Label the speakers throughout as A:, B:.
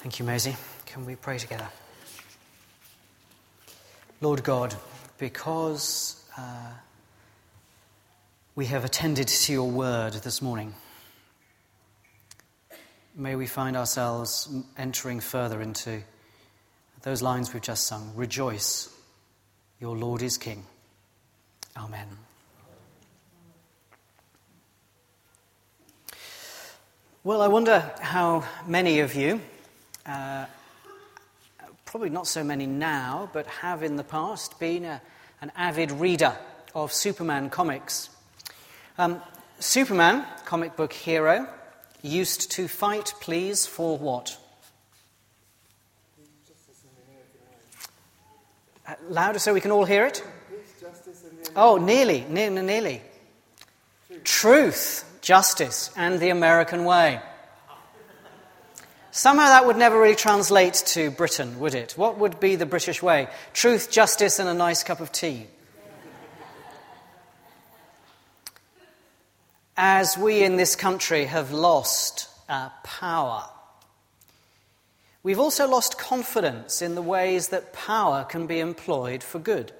A: Thank you, Maisie. Can we pray together? Lord God, because uh, we have attended to your word this morning, may we find ourselves entering further into those lines we've just sung Rejoice, your Lord is King. Amen. Well, I wonder how many of you uh, probably not so many now, but have in the past been a, an avid reader of Superman comics. Um, Superman, comic book hero, used to fight, please, for what? Uh, louder so we can all hear it? Oh, nearly, nearly, nearly. Truth, justice, and the American way. Somehow that would never really translate to Britain, would it? What would be the British way? Truth, justice, and a nice cup of tea. As we in this country have lost uh, power, we've also lost confidence in the ways that power can be employed for good.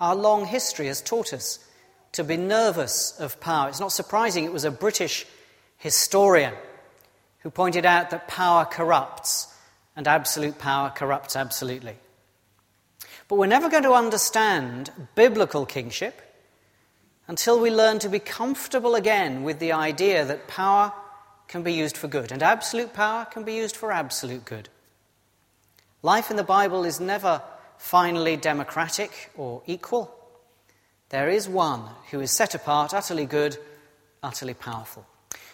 A: Our long history has taught us to be nervous of power. It's not surprising it was a British historian who pointed out that power corrupts and absolute power corrupts absolutely. But we're never going to understand biblical kingship until we learn to be comfortable again with the idea that power can be used for good and absolute power can be used for absolute good. Life in the Bible is never finally democratic or equal. There is one who is set apart, utterly good, utterly powerful.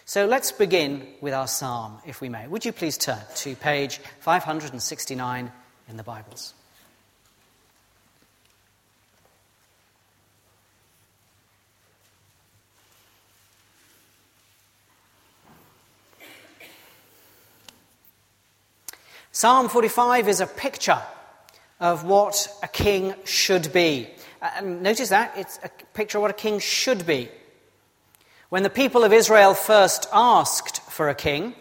A: So let's begin with our psalm, if we may. Would you please turn to page 569 in the Bibles? Psalm 45 is a picture of what a king should be. And notice that it's a picture of what a king should be. When the people of Israel first asked for a king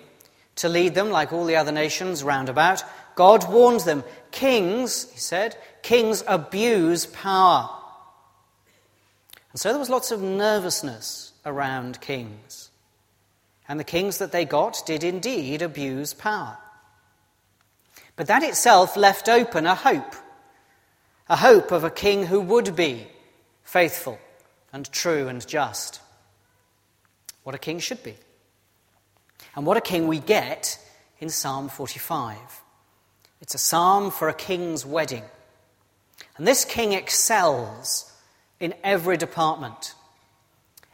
A: to lead them, like all the other nations round about, God warned them Kings, he said, kings abuse power. And so there was lots of nervousness around kings. And the kings that they got did indeed abuse power. But that itself left open a hope a hope of a king who would be faithful and true and just what a king should be. And what a king we get in Psalm 45. It's a psalm for a king's wedding. And this king excels in every department.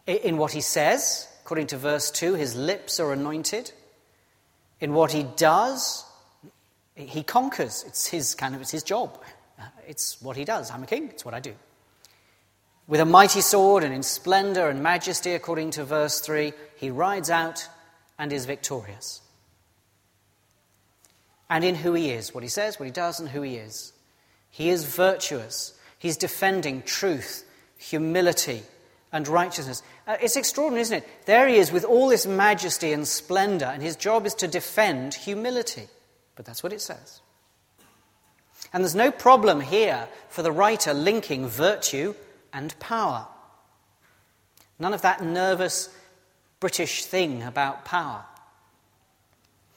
A: In what he says, according to verse 2, his lips are anointed. In what he does, he conquers. It's his kind of it's his job. Uh, it's what he does. I'm a king, it's what I do with a mighty sword and in splendor and majesty, according to verse 3, he rides out and is victorious. And in who he is, what he says, what he does, and who he is. He is virtuous. He's defending truth, humility, and righteousness. Uh, it's extraordinary, isn't it? There he is with all this majesty and splendor, and his job is to defend humility. But that's what it says. And there's no problem here for the writer linking virtue and power. None of that nervous British thing about power.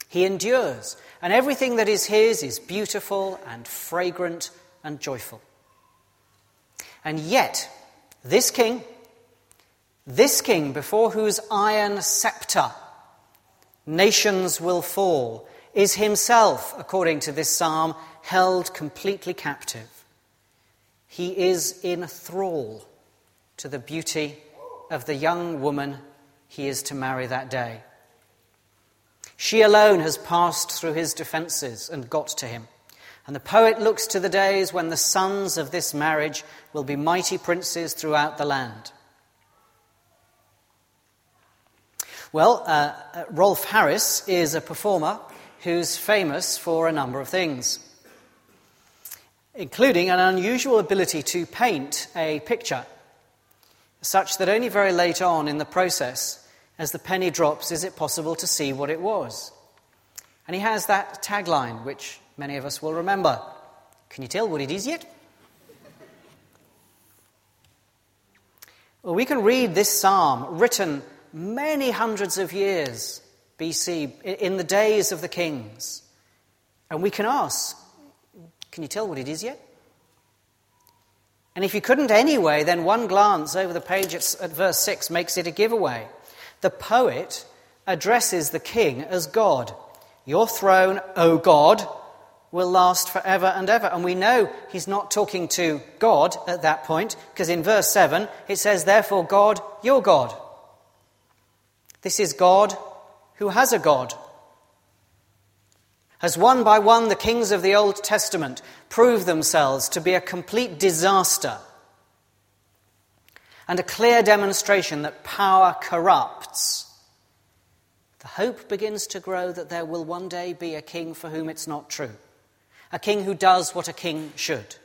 A: He endures, and everything that is his is beautiful and fragrant and joyful. And yet, this king, this king before whose iron scepter nations will fall, is himself, according to this psalm, held completely captive. He is in thrall to the beauty of the young woman he is to marry that day. She alone has passed through his defenses and got to him. And the poet looks to the days when the sons of this marriage will be mighty princes throughout the land. Well, uh, uh Rolf Harris is a performer who's famous for a number of things including an unusual ability to paint a picture, such that only very late on in the process, as the penny drops, is it possible to see what it was. And he has that tagline, which many of us will remember Can you tell what it is yet? Well, we can read this psalm written many hundreds of years BC, in the days of the kings, and we can ask, Can you tell what it is yet? And if you couldn't anyway, then one glance over the page at, at verse 6 makes it a giveaway. The poet addresses the king as God. Your throne, O God, will last forever and ever. And we know he's not talking to God at that point, because in verse 7 it says, Therefore, God, your God. This is God who has a God. As one by one the kings of the Old Testament prove themselves to be a complete disaster and a clear demonstration that power corrupts, the hope begins to grow that there will one day be a king for whom it's not true a king who does what a king should.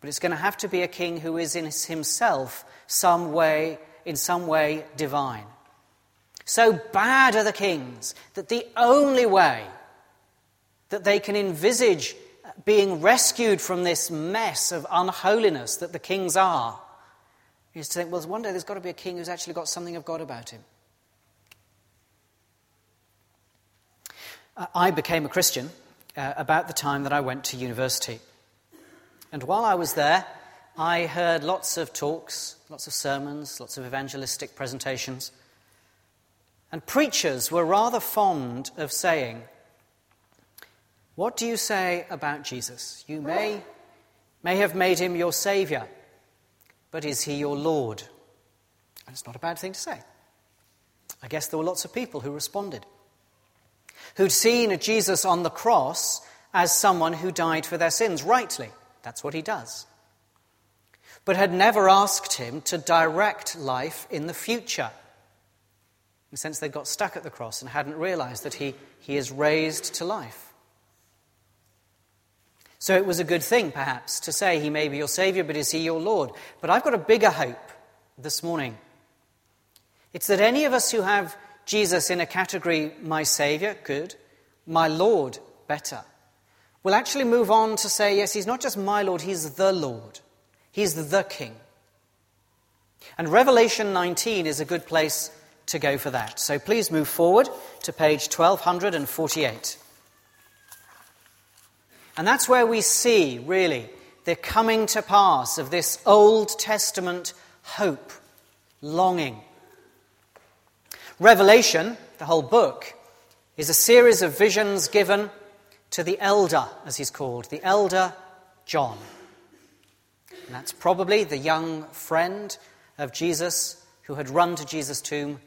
A: But it's going to have to be a king who is in himself some way, in some way divine. So bad are the kings that the only way that they can envisage being rescued from this mess of unholiness that the kings are is to think, well, one day there's got to be a king who's actually got something of God about him. I became a Christian uh, about the time that I went to university. And while I was there, I heard lots of talks, lots of sermons, lots of evangelistic presentations. And preachers were rather fond of saying, What do you say about Jesus? You may, may have made him your Saviour, but is he your Lord? And it's not a bad thing to say. I guess there were lots of people who responded who'd seen Jesus on the cross as someone who died for their sins, rightly. That's what he does. But had never asked him to direct life in the future. Sense they got stuck at the cross and hadn't realized that he, he is raised to life. So it was a good thing, perhaps, to say he may be your Savior, but is he your Lord? But I've got a bigger hope this morning. It's that any of us who have Jesus in a category, my Saviour, good, my Lord, better, will actually move on to say, yes, he's not just my Lord, he's the Lord. He's the King. And Revelation 19 is a good place to go for that. So please move forward to page 1248. And that's where we see, really, the coming to pass of this Old Testament hope, longing, Revelation, the whole book, is a series of visions given to the elder, as he's called, the elder John. And that's probably the young friend of Jesus who had run to Jesus' tomb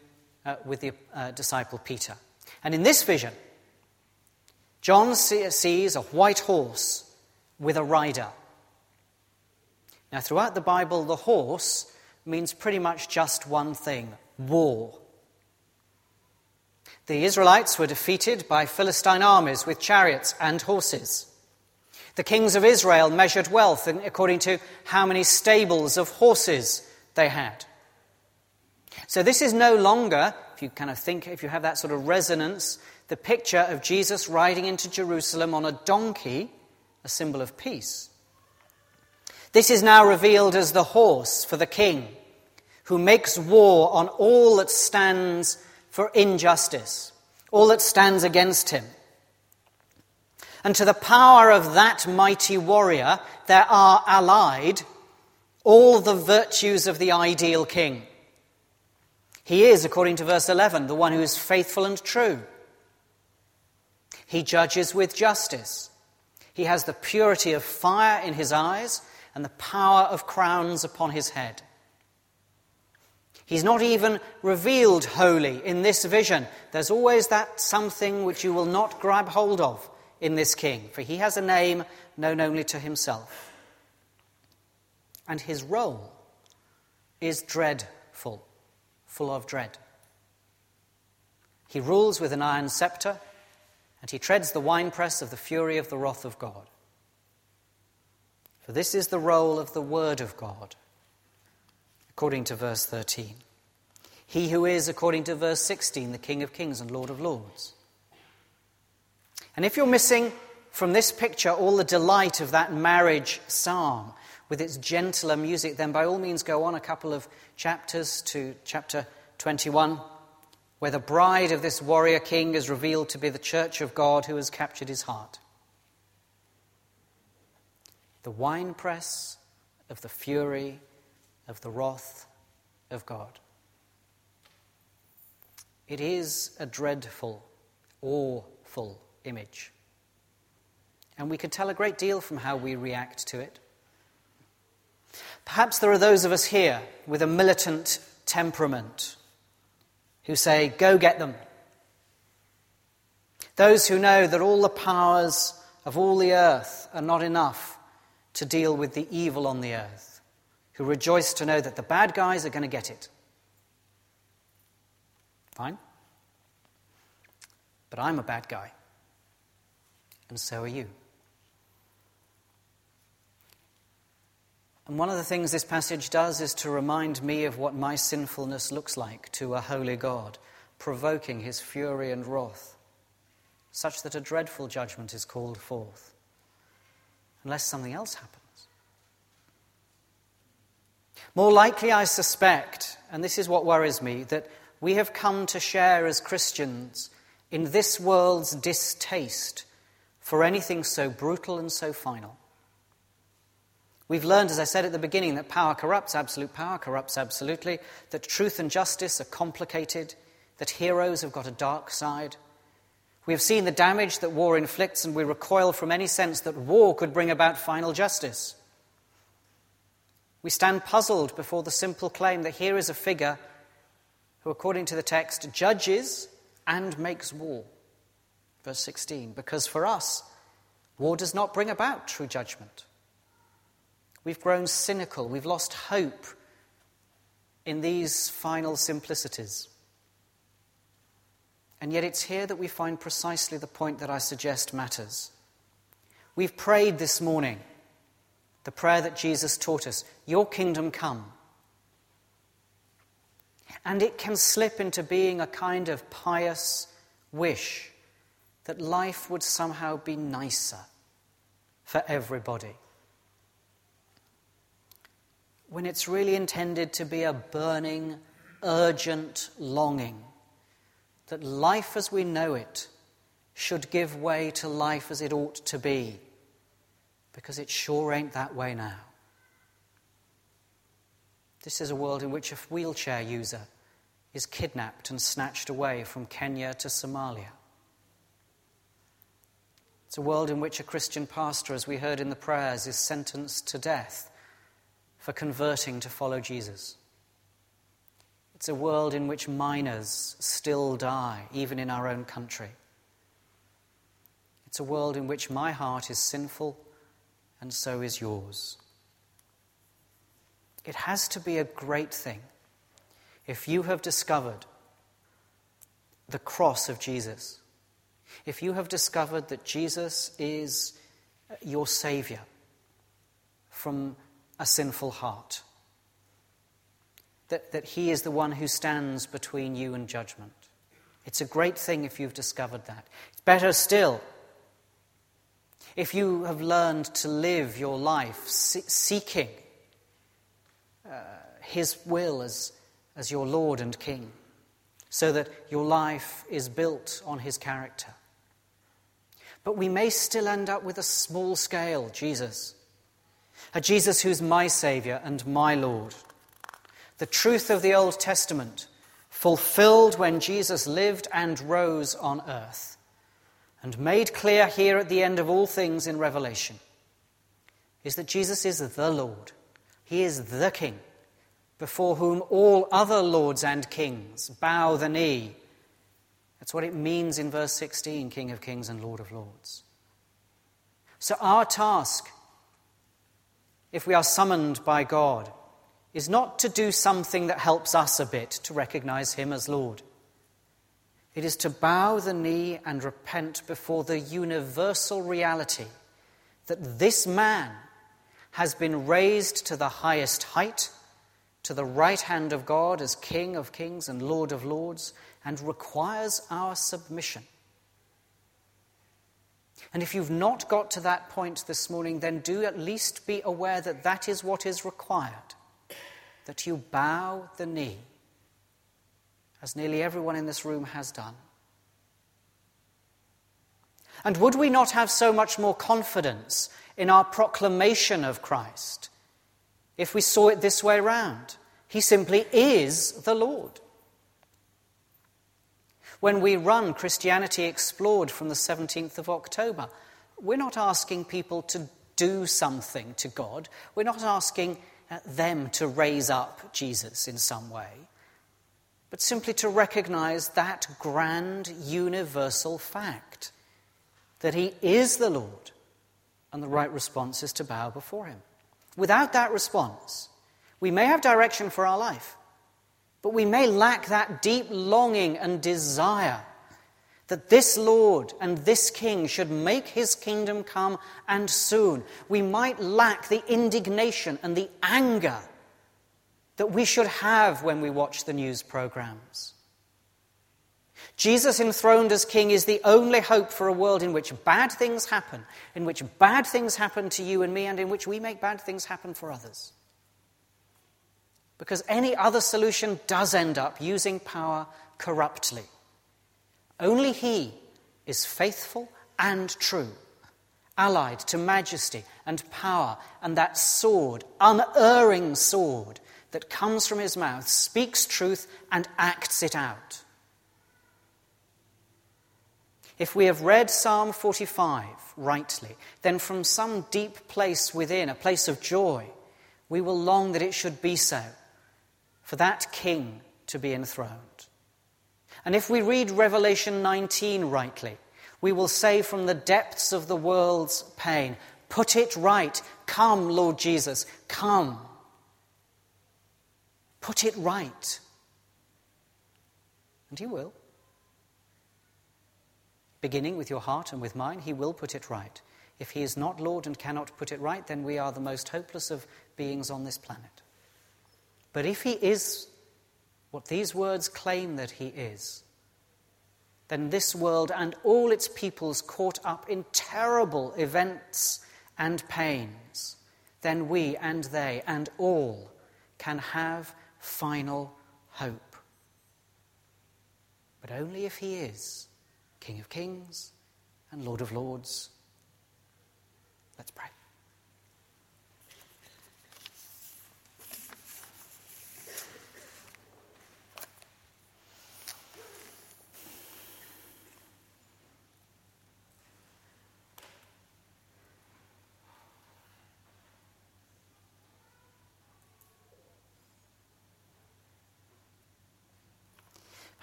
A: uh, with the uh, disciple Peter. And in this vision, John sees a white horse with a rider. Now, throughout the Bible, the horse means pretty much just one thing war. The Israelites were defeated by Philistine armies with chariots and horses. The kings of Israel measured wealth according to how many stables of horses they had. So this is no longer, if you kind of think, if you have that sort of resonance, the picture of Jesus riding into Jerusalem on a donkey, a symbol of peace. This is now revealed as the horse for the king, who makes war on all that stands for injustice, all that stands against him. And to the power of that mighty warrior, there are allied all the virtues of the ideal king. He is, according to verse 11, the one who is faithful and true. He judges with justice. He has the purity of fire in his eyes and the power of crowns upon his head. He's not even revealed wholly in this vision. There's always that something which you will not grab hold of in this king, for he has a name known only to himself. And his role is dreadful, full of dread. He rules with an iron scepter, and he treads the winepress of the fury of the wrath of God. For this is the role of the Word of God according to verse 13. He who is, according to verse 16, the King of kings and Lord of lords. And if you're missing from this picture all the delight of that marriage psalm with its gentler music, then by all means go on a couple of chapters to chapter 21, where the bride of this warrior king is revealed to be the church of God who has captured his heart. The winepress of the fury of the wrath of God. It is a dreadful, awful image. And we can tell a great deal from how we react to it. Perhaps there are those of us here with a militant temperament who say, Go get them. Those who know that all the powers of all the earth are not enough to deal with the evil on the earth, who rejoice to know that the bad guys are going to get it. Fine. But I'm a bad guy. And so are you. And one of the things this passage does is to remind me of what my sinfulness looks like to a holy God, provoking his fury and wrath, such that a dreadful judgment is called forth, unless something else happens. More likely, I suspect, and this is what worries me, that we have come to share as Christians in this world's distaste for anything so brutal and so final. We've learned, as I said at the beginning, that power corrupts, absolute power corrupts absolutely, that truth and justice are complicated, that heroes have got a dark side. We have seen the damage that war inflicts, and we recoil from any sense that war could bring about final justice. We stand puzzled before the simple claim that here is a figure who, according to the text, judges and makes war. Verse 16, because for us, war does not bring about true judgment. We've grown cynical, we've lost hope in these final simplicities. And yet it's here that we find precisely the point that I suggest matters. We've prayed this morning the prayer that Jesus taught us Your kingdom come. And it can slip into being a kind of pious wish that life would somehow be nicer for everybody. When it's really intended to be a burning, urgent longing that life as we know it should give way to life as it ought to be, because it sure ain't that way now. This is a world in which a wheelchair user is kidnapped and snatched away from Kenya to Somalia. It's a world in which a Christian pastor, as we heard in the prayers, is sentenced to death for converting to follow Jesus. It's a world in which minors still die, even in our own country. It's a world in which my heart is sinful and so is yours. It has to be a great thing if you have discovered the cross of Jesus, if you have discovered that Jesus is your Savior from a sinful heart, that, that He is the one who stands between you and judgment. It's a great thing if you've discovered that. It's better still if you have learned to live your life seeking uh, His will as as your Lord and King, so that your life is built on his character. But we may still end up with a small scale Jesus, a Jesus who's my Saviour and my Lord. The truth of the Old Testament fulfilled when Jesus lived and rose on earth, and made clear here at the end of all things in Revelation, is that Jesus is the Lord, He is the King before whom all other lords and kings bow the knee. That's what it means in verse 16 King of kings and Lord of lords. So, our task, if we are summoned by God, is not to do something that helps us a bit to recognize Him as Lord. It is to bow the knee and repent before the universal reality that this man has been raised to the highest height to the right hand of God as King of kings and Lord of lords and requires our submission. And if you've not got to that point this morning, then do at least be aware that that is what is required that you bow the knee, as nearly everyone in this room has done. And would we not have so much more confidence in our proclamation of Christ if we saw it this way round? He simply is the Lord. When we run Christianity Explored from the 17th of October, we're not asking people to do something to God. We're not asking uh, them to raise up Jesus in some way, but simply to recognize that grand universal fact that He is the Lord, and the right response is to bow before Him. Without that response, we may have direction for our life, but we may lack that deep longing and desire that this Lord and this King should make his kingdom come and soon. We might lack the indignation and the anger that we should have when we watch the news programs. Jesus enthroned as king is the only hope for a world in which bad things happen, in which bad things happen to you and me, and in which we make bad things happen for others. Because any other solution does end up using power corruptly. Only He is faithful and true, allied to majesty and power, and that sword, unerring sword, that comes from His mouth, speaks truth and acts it out. If we have read Psalm 45 rightly, then from some deep place within, a place of joy, we will long that it should be so, for that King to be enthroned. And if we read Revelation 19 rightly, we will say from the depths of the world's pain, Put it right. Come, Lord Jesus, come. Put it right. And He will beginning with your heart and with mine, He will put it right. If He is not Lord and cannot put it right, then we are the most hopeless of beings on this planet. But if He is what these words claim that He is, then this world and all its peoples caught up in terrible events and pains, then we and they and all can have final hope. But only if He is King of Kings and Lord of Lords. Let's pray.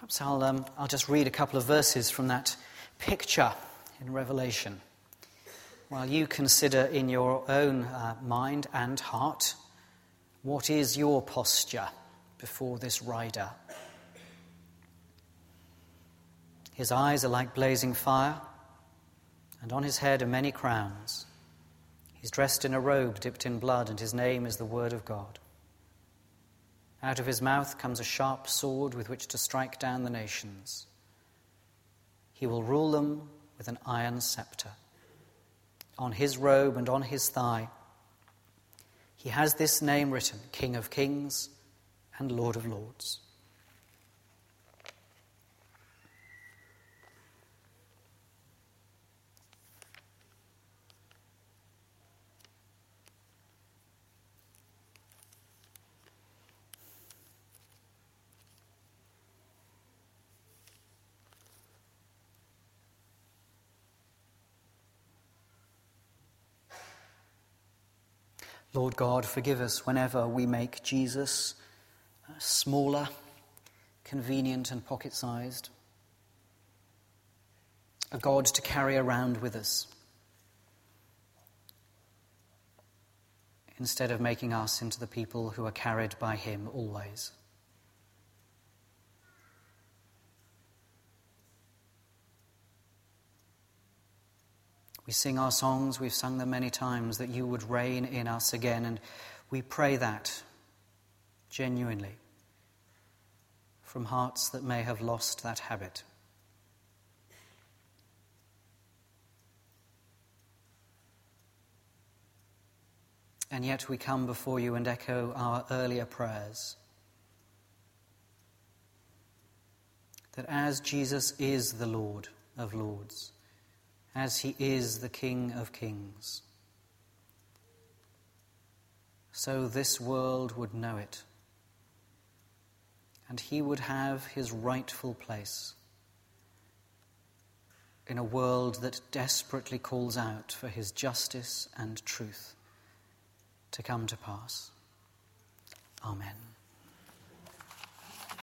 A: Perhaps I'll, um, I'll just read a couple of verses from that picture in Revelation while you consider in your own uh, mind and heart what is your posture before this rider. His eyes are like blazing fire, and on his head are many crowns. He's dressed in a robe dipped in blood, and his name is the Word of God. Out of his mouth comes a sharp sword with which to strike down the nations. He will rule them with an iron scepter. On his robe and on his thigh, he has this name written King of Kings and Lord of Lords. Lord God, forgive us whenever we make Jesus uh, smaller, convenient, and pocket sized. A God to carry around with us. Instead of making us into the people who are carried by Him always. We sing our songs, we've sung them many times, that you would reign in us again. And we pray that genuinely from hearts that may have lost that habit. And yet we come before you and echo our earlier prayers. That as Jesus is the Lord of Lords, as he is the King of Kings, so this world would know it, and he would have his rightful place in a world that desperately calls out for his justice and truth to come to pass. Amen.